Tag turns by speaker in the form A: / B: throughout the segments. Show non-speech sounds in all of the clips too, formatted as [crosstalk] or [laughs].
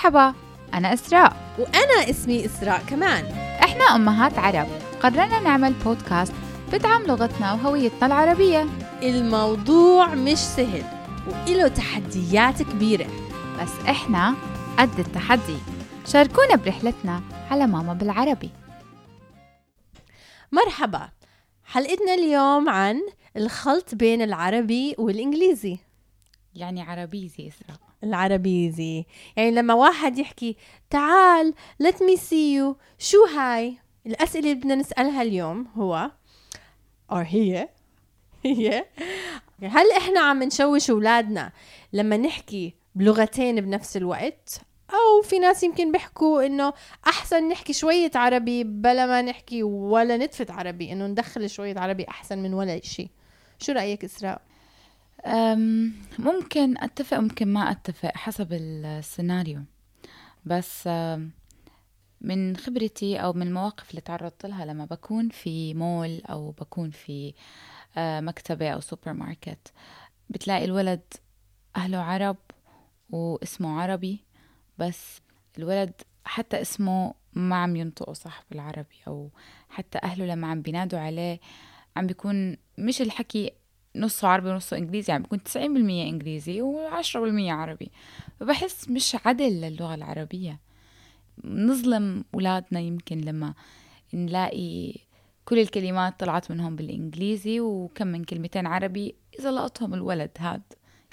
A: مرحبا أنا إسراء.
B: وأنا اسمي إسراء كمان.
A: إحنا أمهات عرب. قررنا نعمل بودكاست بدعم لغتنا وهويتنا العربية.
B: الموضوع مش سهل وإله تحديات كبيرة.
A: بس إحنا قد التحدي. شاركونا برحلتنا على ماما بالعربي.
B: مرحبا. حلقتنا اليوم عن الخلط بين العربي والإنجليزي.
A: يعني عربيزي إسراء.
B: العربيزي. يعني لما واحد يحكي تعال let me see you شو هاي؟ الأسئلة اللي بدنا نسألها اليوم هو أو هي هي هل إحنا عم نشوش أولادنا لما نحكي بلغتين بنفس الوقت؟ أو في ناس يمكن بيحكوا إنه أحسن نحكي شوية عربي بلا ما نحكي ولا نتفة عربي إنه ندخل شوية عربي أحسن من ولا شيء شو رأيك إسراء؟
A: ممكن أتفق ممكن ما أتفق حسب السيناريو. بس من خبرتي أو من المواقف اللي تعرضت لها لما بكون في مول أو بكون في آه، مكتبة أو سوبر ماركت بتلاقي الولد أهله عرب واسمه عربي بس الولد حتى اسمه ما عم ينطقه صح بالعربي أو حتى أهله لما عم بينادوا عليه عم بيكون مش الحكي نصه عربي ونصه إنجليزي يعني بيكون 90% إنجليزي و10% عربي. فبحس مش عدل للغه العربية. نظلم أولادنا يمكن لما نلاقي كل الكلمات طلعت منهم بالإنجليزي وكم من كلمتين عربي اذا لقطهم الولد هاد.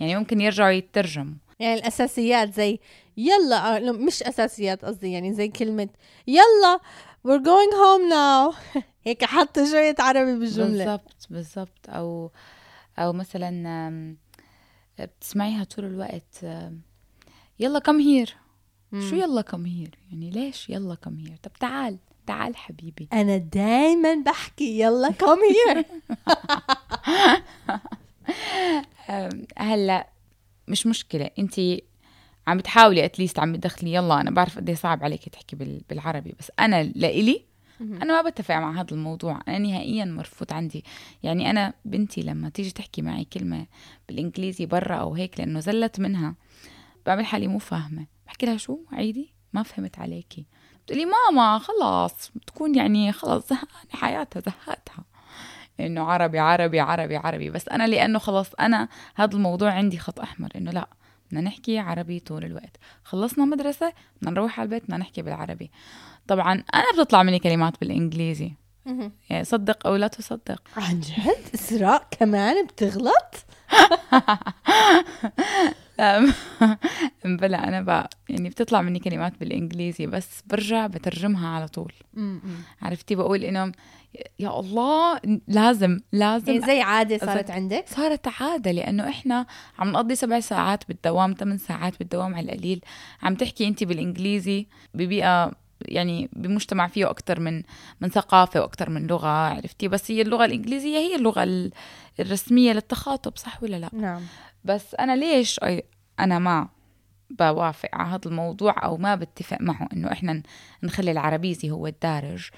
A: يعني ممكن يرجعوا يترجموا.
B: يعني الأساسيات زي يلا آه، مش أساسيات قصدي يعني زي كلمة يلا we're going home now. [laughs] هيك حط شوية عربي بالجملة.
A: بالضبط بالضبط. أو أو مثلا بتسمعيها طول الوقت يلا come
B: here.
A: شو يلا come here يعني ليش يلا come here طب تعال تعال حبيبي.
B: أنا دايما بحكي يلا here. [laughs]
A: أم، هلا مش مشكلة. أنت عم بتحاولي اتليست عم بتدخلي يلا أنا بعرف قد إيه صعب عليك تحكي بال- بالعربي بس أنا لإلي. أنا ما بتفق مع هذا الموضوع. أنا نهائيا مرفوض عندي. يعني أنا بنتي لما تيجي تحكي معي كلمة بالإنجليزي برا أو هيك لأنه زلت منها بعمل حالي مو فاهمة. بحكي لها شو؟ عيدي؟ ما فهمت عليكي. بتقولي ماما خلاص بتكون يعني خلاص زهقانة حياتها زهقتها. إنه عربي عربي عربي عربي. بس أنا لأنه خلص أنا هذا الموضوع عندي خط أحمر. إنه لا بدنا نحكي عربي طول الوقت. خلصنا مدرسة بدنا نروح على البيت بدنا نحكي بالعربي. طبعا أنا بتطلع مني كلمات
B: بالإنجليزي.
A: يعني صدق أو لا تصدق. [laughs]
B: عن جد؟ إسراء كمان بتغلط؟
A: لا [laughs] بلا أنا بقى يعني بتطلع مني كلمات بالإنجليزي بس برجع بترجمها على طول. عرفتي؟ بقول إنه يا الله لازم لازم
B: يعني زي عادة صارت. عندك؟
A: صارت عادة لأنه إحنا عم نقضي سبع ساعات بالدوام ثمان ساعات بالدوام على القليل. عم تحكي أنت بالإنجليزي ببيئة يعني بمجتمع فيه أكتر من من ثقافة وأكتر من لغة عرفتي؟ بس هي اللغة الإنجليزية هي اللغة ال- الرسمية للتخاطب صح ولا لا؟
B: نعم.
A: بس أنا ليش أنا ما بوافق على هذا الموضوع أو ما بتفق معه إنه إحنا نخلي العربيزي هو الدارج؟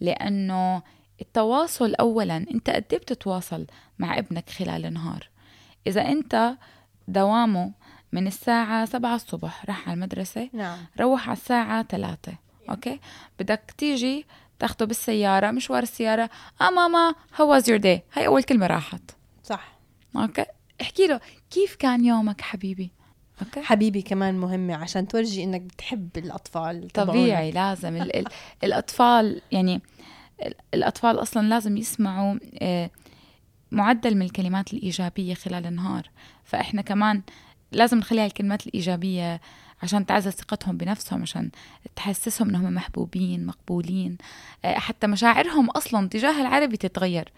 A: لأنه التواصل أولا أنت قد إيه بتتواصل مع ابنك خلال النهار؟ إذا أنت دوامه من الساعة سبعة الصبح راح على المدرسة
B: نعم.
A: روح على الساعة ثلاثة okay بدك تيجي تاخده بالسيارة مشوار السيارة. آه ماما how was your day هاي أول كلمة راحت.
B: صح.
A: okay احكي له كيف كان يومك حبيبي؟ أوكي
B: حبيبي كمان مهمة عشان تورجي إنك بتحب الأطفال.
A: طبيعي لازم. ال ال [laughs] الأطفال يعني ال- الأطفال أصلا لازم يسمعوا آه، معدل من الكلمات الإيجابية خلال النهار. فإحنا كمان لازم نخليها الكلمات الإيجابية عشان تعزز ثقتهم بنفسهم عشان تحسسهم انهم محبوبين مقبولين. آه، حتى مشاعرهم أصلا تجاه العربي تتغير.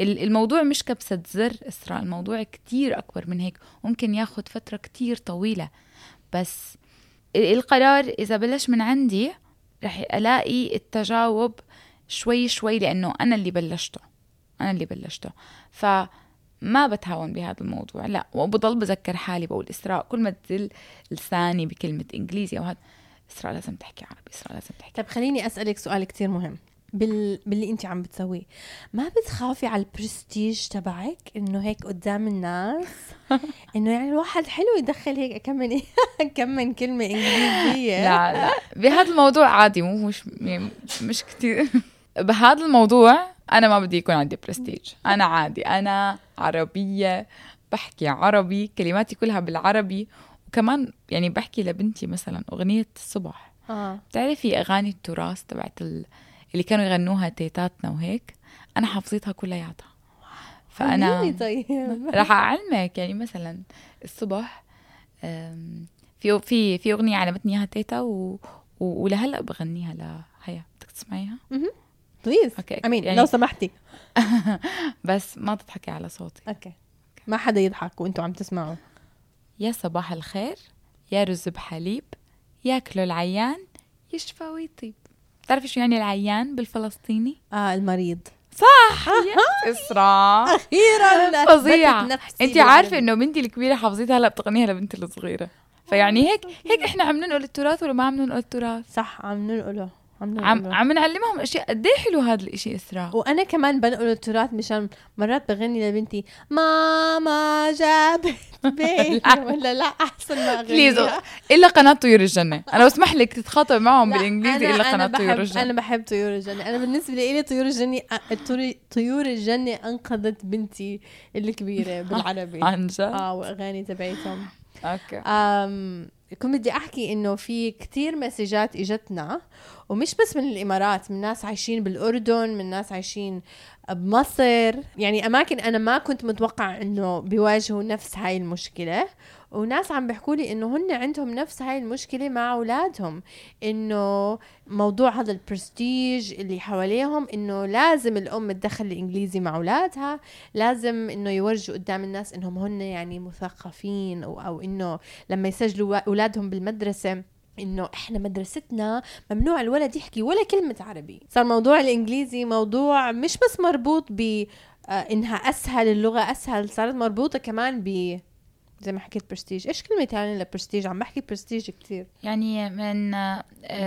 A: ال- الموضوع مش كبسة زر إسراء الموضوع كتير أكبر من هيك. ممكن ياخد فترة كتير طويلة. بس ال- القرار إذا بلش من عندي رح ألاقي التجاوب شوي شوي لأنه أنا اللي بلشته. أنا اللي بلشته. فما بتهاون بهذا الموضوع. لا وبضل بذكر حالي بقول إسراء. كل ما تزل لساني بكلمة إنجليزي أو هذا إسراء لازم تحكي عربي إسراء لازم تحكي.
B: طيب خليني أسألك سؤال كتير مهم. بال... باللي أنت عم بتسويه. ما بتخافي على البرستيج تبعك؟ إنه هيك قدام الناس؟ [laughs] إنه يعني الواحد حلو يدخل هيك كم من [laughs] كم من كلمة إنجليزية؟
A: لا لا. بهذا الموضوع عادي مو مش يعني مش كتير. [laughs] بهذا الموضوع أنا ما بدي يكون عندي برستيج أنا عادي. أنا عربية بحكي عربي كلماتي كلها بالعربي. وكمان يعني بحكي لبنتي مثلا أغنية الصبح.
B: آه.
A: بتعرفي أغاني التراث تبعت ال... اللي كانوا يغنوها تيتاتنا وهيك؟ أنا حافظتها كلياتها. فأنا
B: طيب. [laughs]
A: راح أعلمك. يعني مثلا الصبح في في في أغنية علمتني إياها تيتا و... و... ولهلأ بغنيها لهيا. بدك تسمعيها؟
B: please
A: أوكي
B: I mean
A: يعني
B: لو سمحتي. [laughs]
A: بس ما تضحكي على صوتي.
B: okay ما حدا يضحك وأنتم عم تسمعوا.
A: يا صباح الخير يا رز بحليب ياكلوا العيان يشفى ويطيب بتعرفي شو يعني العيان بالفلسطيني؟
B: آه المريض.
A: صح. [laughs] اسراء
B: أخيرا. [laughs] نفسي
A: انت. عارفة إنه بنتي الكبيرة حافظتها هلا بتغنيها لبنتي الصغيرة. فيعني هيك هيك إحنا عم ننقل التراث ولا ما عم ننقل التراث؟
B: صح عم ننقله. عم
A: عم عم نعلمهم أشياء. قد إيه حلو هذا الإشي إسراء؟
B: وأنا كمان بنقل التراث مشان مرات بغني لبنتي ماما جابت [laughs] بيبي ولا لا أحسن ما please
A: إلا قناة طيور الجنة. أنا بسمح لك تتخاطب معهم
B: لا، بالإنجليزي
A: إلا
B: أنا
A: قناة طيور الجنة.
B: أنا بحب طيور الجنة. أنا بالنسبة لي طيور الجنة طيور الجنة أنقذت بنتي الكبيرة بالعربي. [laughs]
A: عن جد؟
B: آه واغاني تبعتهم okay. كنت بدي أحكي إنه في كتير messages إجتنا ومش بس من الإمارات من ناس عايشين بالأردن من ناس عايشين بمصر. يعني أماكن أنا ما كنت متوقع إنه بيواجهوا نفس هاي المشكلة. وناس عم بيحكوا لي إنه هن عندهم نفس هاي المشكلة مع أولادهم إنه موضوع هذا البرستيج اللي حواليهم إنه لازم الأم تدخل الإنجليزي مع أولادها لازم إنه يورجوا قدام الناس إنهم هن يعني مثقفين أو, أو إنه لما يسجلوا وا- أولادهم بالمدرسة إنه إحنا مدرستنا ممنوع الولد يحكي ولا كلمة عربي. صار موضوع الإنجليزي موضوع مش بس مربوط ب آه، إنها أسهل اللغة أسهل صارت مربوطة كمان ب زي ما حكيت برستيج. إيش كلمة ثانية لبرستيج؟ عم بحكي برستيج كتير.
A: يعني من آه،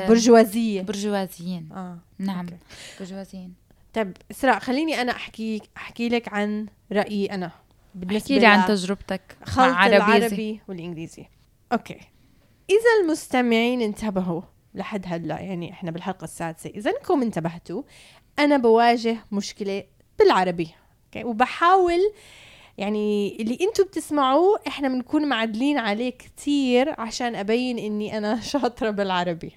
B: برجوازية.
A: برجوازيين.
B: آه
A: نعم
B: okay.
A: برجوازيين.
B: طيب إسراء خليني أنا أحكي أحكي لك عن رأيي أنا
A: احكي لي عن تجربتك
B: خلط
A: مع
B: العربي والإنجليزي. okay. إذا المستمعين انتبهوا لحد هلأ يعني إحنا بالحلقة السادسة. إذا انكم انتبهتوا أنا بواجه مشكلة بالعربي okay؟ وبحاول يعني اللي أنتم بتسمعوه إحنا بنكون معدلين عليه كتير عشان أبين إني أنا [laughs] شاطرة بالعربي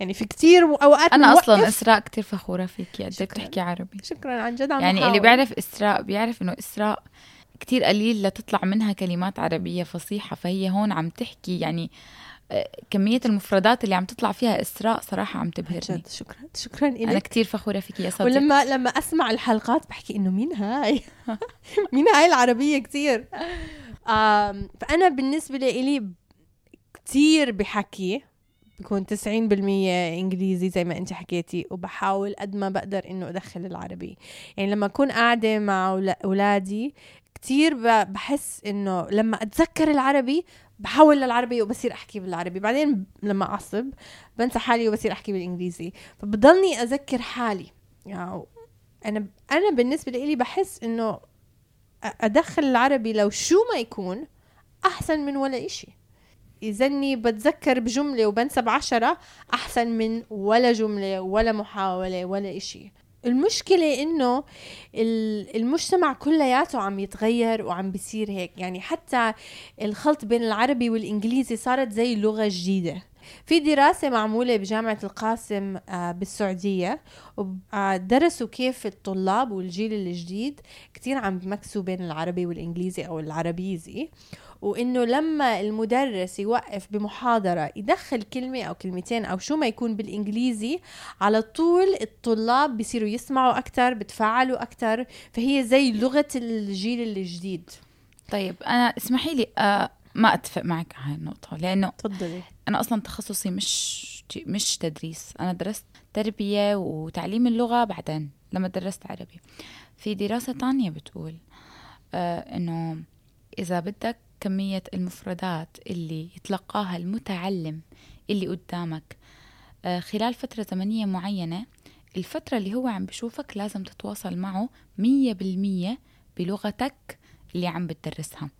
B: يعني في كتير اوقات أنا
A: أصلا إسراء كتير فخورة فيكي قد إيه. بتحكي عربي
B: شكرا عن جد عم
A: يعني اللي
B: بحاول.
A: بيعرف إسراء بيعرف إنه إسراء كتير قليل لتطلع منها كلمات عربية فصيحة فهي هون عم تحكي يعني كمية المفردات اللي عم تطلع فيها إسراء صراحة عم تبهرني.
B: جد شكرا. شكرا
A: أنا
B: لك
A: كتير فخورة فيكي يا صديقتي.
B: ولما لما أسمع الحلقات بحكي إنه مين هاي؟ [laughs] مين هاي العربية كثير فأنا بالنسبة لي كثير بحكي بكون 90% إنجليزي زي ما أنت حكيتي وبحاول قد ما بقدر إنه أدخل العربي. يعني لما أكون قاعدة مع أولادي كثير ب- بحس إنه لما أتذكر العربي بحول للعربي وبصير أحكي بالعربي. بعدين لما أعصب بنسى حالي وبصير أحكي بالإنجليزي. فبضلني أذكر حالي. يعني أنا أنا بالنسبة لي بحس إنه أدخل العربي لو شو ما يكون أحسن من ولا إشي. إذا إني بتذكر بجملة وبنسى بعشرة أحسن من ولا جملة ولا محاولة ولا إشي. المشكلة إنه ال- المجتمع كلياته عم يتغير وعم بيصير هيك. يعني حتى الخلط بين العربي والإنجليزي صارت زي لغة جديدة. في دراسة معمولة بجامعة القاسم آه، بالسعودية ودرسوا كيف الطلاب والجيل الجديد كتير عم بمكسوا بين العربي والإنجليزي أو العربيزي. وإنه لما المدرس يوقف بمحاضرة يدخل كلمة أو كلمتين أو شو ما يكون بالإنجليزي على طول الطلاب بيصيروا يسمعوا أكتر بتفاعلوا أكتر فهي زي لغة الجيل الجديد.
A: طيب أنا اسمحي لي آه ما أتفق معك على هاي النقطة لأنه
B: تفضلي.
A: أنا أصلا تخصصي مش مش تدريس. أنا درست تربية وتعليم اللغة بعدين لما درست عربي. في دراسة تانية بتقول آه إنه إذا بدك كمية المفردات اللي يتلقاها المتعلم اللي قدامك. آه خلال فترة زمنية معينة الفترة اللي هو عم بشوفك لازم تتواصل معه مية بالمية بلغتك اللي عم بتدرسها.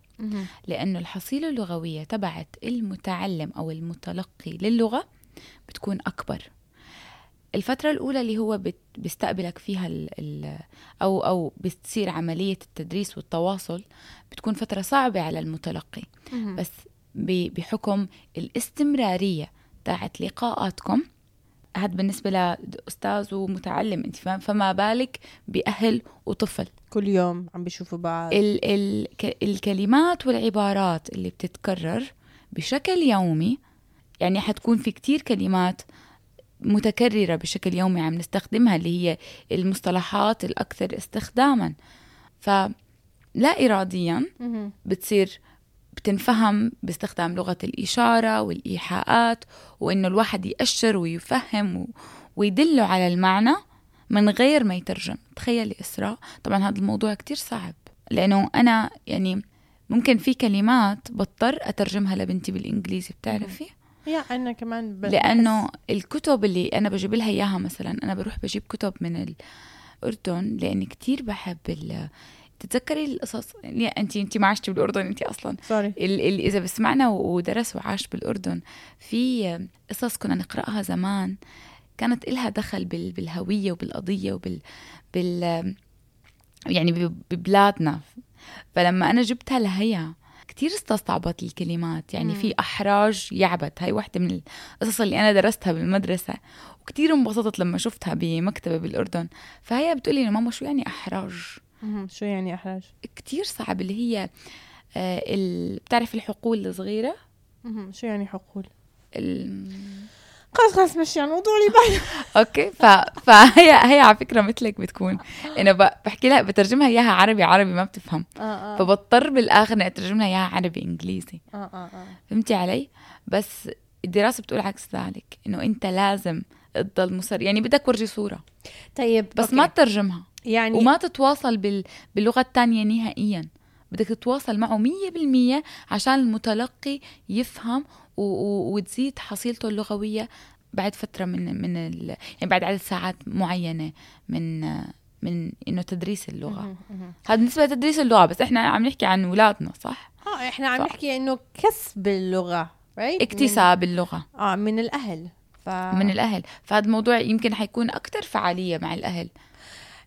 A: لأنه الحصيلة اللغوية تبعت المتعلم أو المتلقي للغة بتكون أكبر. الفترة الأولى اللي هو بيستقبلك فيها ال ال أو أو بتصير عملية التدريس والتواصل بتكون فترة صعبة على المتلقي. بس ب- بحكم الاستمرارية تاعت لقاءاتكم هذا بالنسبة لأستاذ ومتعلم أنت فاهم فما بالك بأهل وطفل؟
B: كل يوم عم بيشوفوا بعض.
A: ال ال الكلمات والعبارات اللي بتتكرر بشكل يومي يعني حتكون في كتير كلمات متكررة بشكل يومي عم نستخدمها اللي هي المصطلحات الأكثر استخداما. فلا إراديا. بتصير بتنفهم باستخدام لغة الإشارة والإيحاءات وإنه الواحد يأشر ويفهم و- ويدله على المعنى من غير ما يترجم. تخيلي إسراء. طبعا هذا الموضوع كتير صعب لأنه أنا يعني ممكن في كلمات بضطر أترجمها لبنتي بالإنجليزي بتعرفي؟
B: يا أنا كمان ب...
A: لأنه الكتب اللي أنا بجيب لها إياها مثلا أنا بروح بجيب كتب من الأردن لأني كتير بحب ال تتذكري القصص؟ يعني انت انت ما عشتي بالأردن انت أصلا.
B: سوري
A: اللي إذا بسمعنا ودرس وعاش بالأردن في قصص كنا نقرأها زمان كانت إلها دخل بال- بالهوية وبالقضية وبال بال يعني ببلادنا. فلما أنا جبتها لهيا كتير استصعبت الكلمات يعني في أحراج يعبد هاي واحدة من القصص اللي أنا درستها بالمدرسة وكتير انبسطت لما شفتها بمكتبة بالأردن فهي بتقولي لي ماما شو يعني أحراج
B: مهم. شو يعني إحراج؟
A: كتير صعب اللي هي آه، ال... بتعرف الحقول الصغيرة.
B: شو يعني حقول؟
A: ال...
B: خلص خلص مشي عن موضوع اللي بعده
A: أوكي. ف... فهي هي على فكرة مثلك بتكون. انه ب... بحكي لها بترجمها إياها عربي عربي ما بتفهم.
B: آه آه.
A: فبضطر بالآخر إني اترجم لها إياها عربي إنجليزي.
B: آه آه آه.
A: فهمتي علي؟ بس الدراسة بتقول عكس ذلك إنه أنت لازم تضل مصر. يعني بدك ورجي صورة.
B: طيب
A: بس
B: أوكي.
A: ما تترجمها.
B: يعني
A: وما تتواصل بال... باللغة الثانية نهائيا. بدك تتواصل معه مية بالمية عشان المتلقي يفهم و... و... وتزيد حصيلته اللغوية بعد فترة من من ال... يعني بعد عدد ساعات معينة من من إنه تدريس.
B: مهم.
A: هذا بالنسبة لتدريس اللغة بس إحنا عم نحكي عن اولادنا صح؟
B: آه إحنا عم. نحكي إنه كسب اللغة رايت
A: اكتساب اللغة
B: من... آه من الأهل ف
A: من الأهل فهذا الموضوع يمكن حيكون أكثر فعالية مع الأهل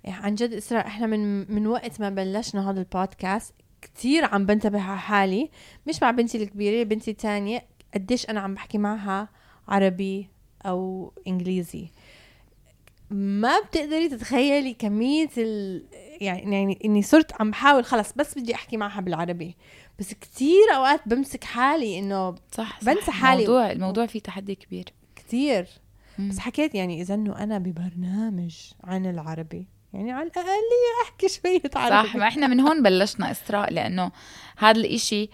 B: يعني عن جد إسراء إحنا من من وقت ما بلشنا هذا البودكاست كثير عم بنتبه على حالي مش مع بنتي الكبيرة بنتي الثانية قديش أنا عم بحكي معها عربي أو إنجليزي ما بتقدري تتخيلي كمية ال... يعني يعني إني صرت عم بحاول خلص بس بدي أحكي معها بالعربي بس كتير أوقات بمسك حالي إنه
A: صح, صح.
B: بنسى حالي.
A: الموضوع الموضوع فيه تحدي كبير
B: كتير
A: مم.
B: بس حكيت يعني إذا إنه أنا ببرنامج عن العربي يعني على الأقل أحكي [laughs] شوية عربي
A: صح ما إحنا من هون بلشنا إسراء لأنه هذا الإشي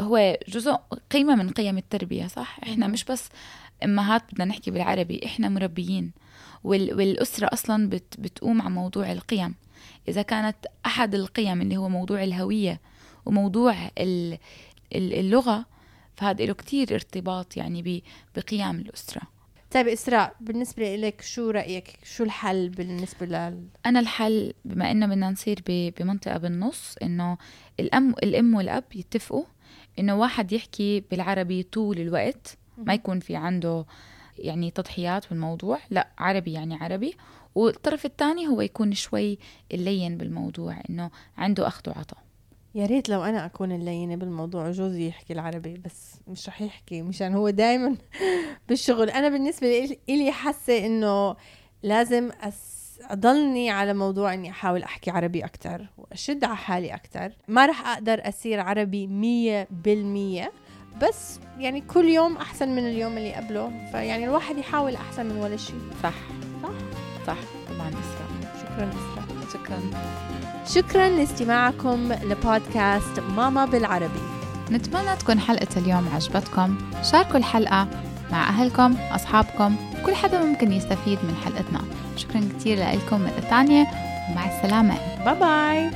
A: هو جزء قيمة من قيم التربية صح؟ إحنا
B: مهم.
A: مش بس أمهات بدنا نحكي بالعربي إحنا مربيين وال... والأسرة أصلا بت... بتقوم على موضوع القيم. إذا كانت أحد القيم اللي هو موضوع الهوية وموضوع ال... ال- اللغة فهذا له كتير ارتباط يعني ب... بقيم الأسرة.
B: طيب إسراء بالنسبة لك شو رأيك؟ شو الحل بالنسبة لل؟
A: أنا الحل بما إنه بدنا نصير بمنطقة بالنص إنه الأم الأم والأب يتفقوا إنه واحد يحكي بالعربي طول الوقت ما يكون في عنده يعني تضحيات بالموضوع لا عربي يعني عربي. والطرف الثاني هو يكون شوي اللين بالموضوع إنه عنده أخذ وعطاء
B: يا ريت لو أنا أكون اللينة بالموضوع جوزي يحكي العربي بس مش رح يحكي مشان هو دايما [laughs] بالشغل. أنا بالنسبة لي حاسة إنه لازم أس... أضلني على موضوع إني أحاول أحكي عربي أكتر وأشد على حالي أكتر. ما رح أقدر اصير عربي مية بالمية بس يعني كل يوم أحسن من اليوم اللي قبله. فيعني الواحد يحاول أحسن من ولا شيء
A: صح.
B: صح؟
A: صح. طبعا إسراء.
B: شكرا إسراء.
A: شكرا.
B: شكرا لاستماعكم لبودكاست ماما بالعربي.
A: نتمنى تكون حلقة اليوم عجبتكم. شاركوا الحلقة مع أهلكم أصحابكم كل حدا ممكن يستفيد من حلقتنا. شكرا كتير لكم مرة تانية. ومع السلامة.
B: باي باي